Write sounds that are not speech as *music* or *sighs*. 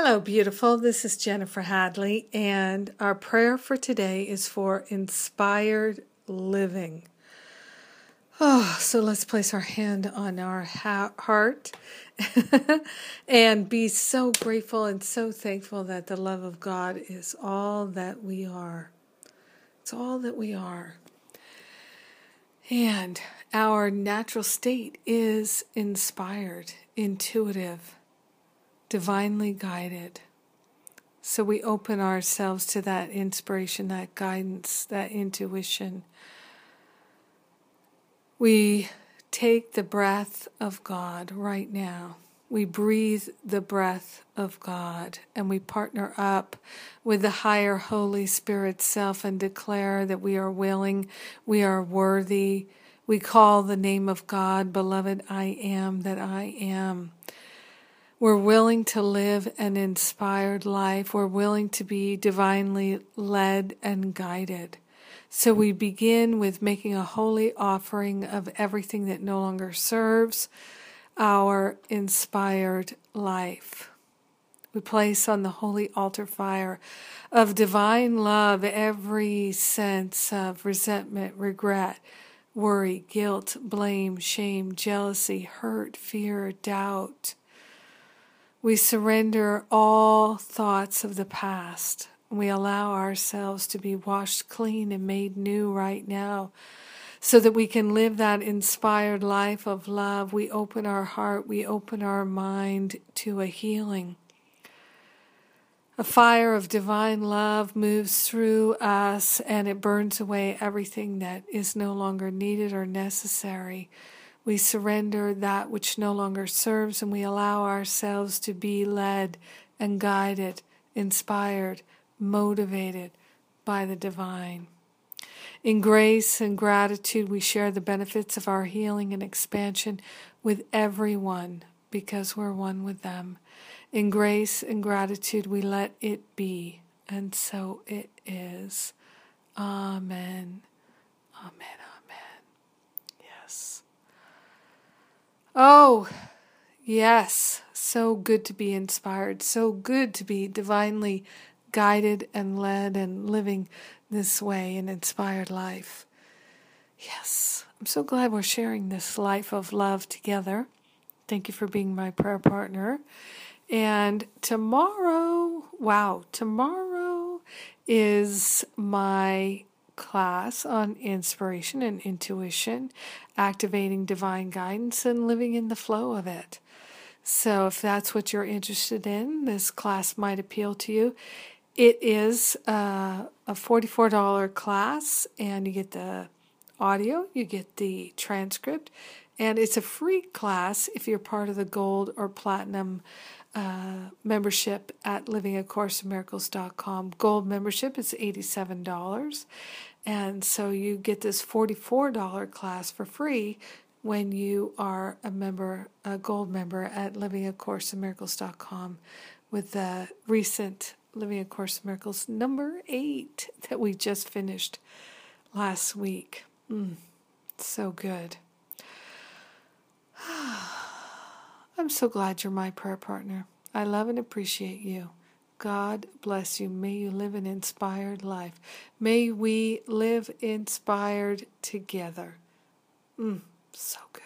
Hello, beautiful. This is Jennifer Hadley, and our prayer for today is for inspired living. Oh, so let's place our hand on our ha- heart *laughs* and be so grateful and so thankful that the love of God is all that we are. It's all that we are. And our natural state is inspired, intuitive divinely guided. So we open ourselves to that inspiration, that guidance, that intuition. We take the breath of God right now. We breathe the breath of God and we partner up with the higher Holy Spirit self and declare that we are willing, we are worthy. We call the name of God, beloved, I am that I am. We're willing to live an inspired life. We're willing to be divinely led and guided. So we begin with making a holy offering of everything that no longer serves our inspired life. We place on the holy altar fire of divine love every sense of resentment, regret, worry, guilt, blame, shame, jealousy, hurt, fear, doubt we surrender all thoughts of the past. We allow ourselves to be washed clean and made new right now so that we can live that inspired life of love. We open our heart, we open our mind to a healing. A fire of divine love moves through us and it burns away everything that is no longer needed or necessary. We surrender that which no longer serves and we allow ourselves to be led and guided, inspired, motivated by the divine. In grace and gratitude, we share the benefits of our healing and expansion with everyone because we're one with them. In grace and gratitude, we let it be, and so it is. Amen. Amen. Oh, yes, so good to be inspired, so good to be divinely guided and led and living this way an inspired life. Yes, I'm so glad we're sharing this life of love together. Thank you for being my prayer partner. And tomorrow, wow, tomorrow is my class on inspiration and intuition, activating divine guidance, and living in the flow of it. So, if that's what you're interested in, this class might appeal to you. It is uh, a $44 class, and you get the audio, you get the transcript, and it's a free class if you're part of the gold or platinum uh, membership at livingacourseofmiracles.com. Gold membership is $87. And so you get this $44 class for free when you are a member, a gold member at livingacourseofmiracles.com with the recent Living a Course Miracles number eight that we just finished last week. Mm, so good. *sighs* I'm so glad you're my prayer partner. I love and appreciate you. God bless you. May you live an inspired life. May we live inspired together. Mm, so good.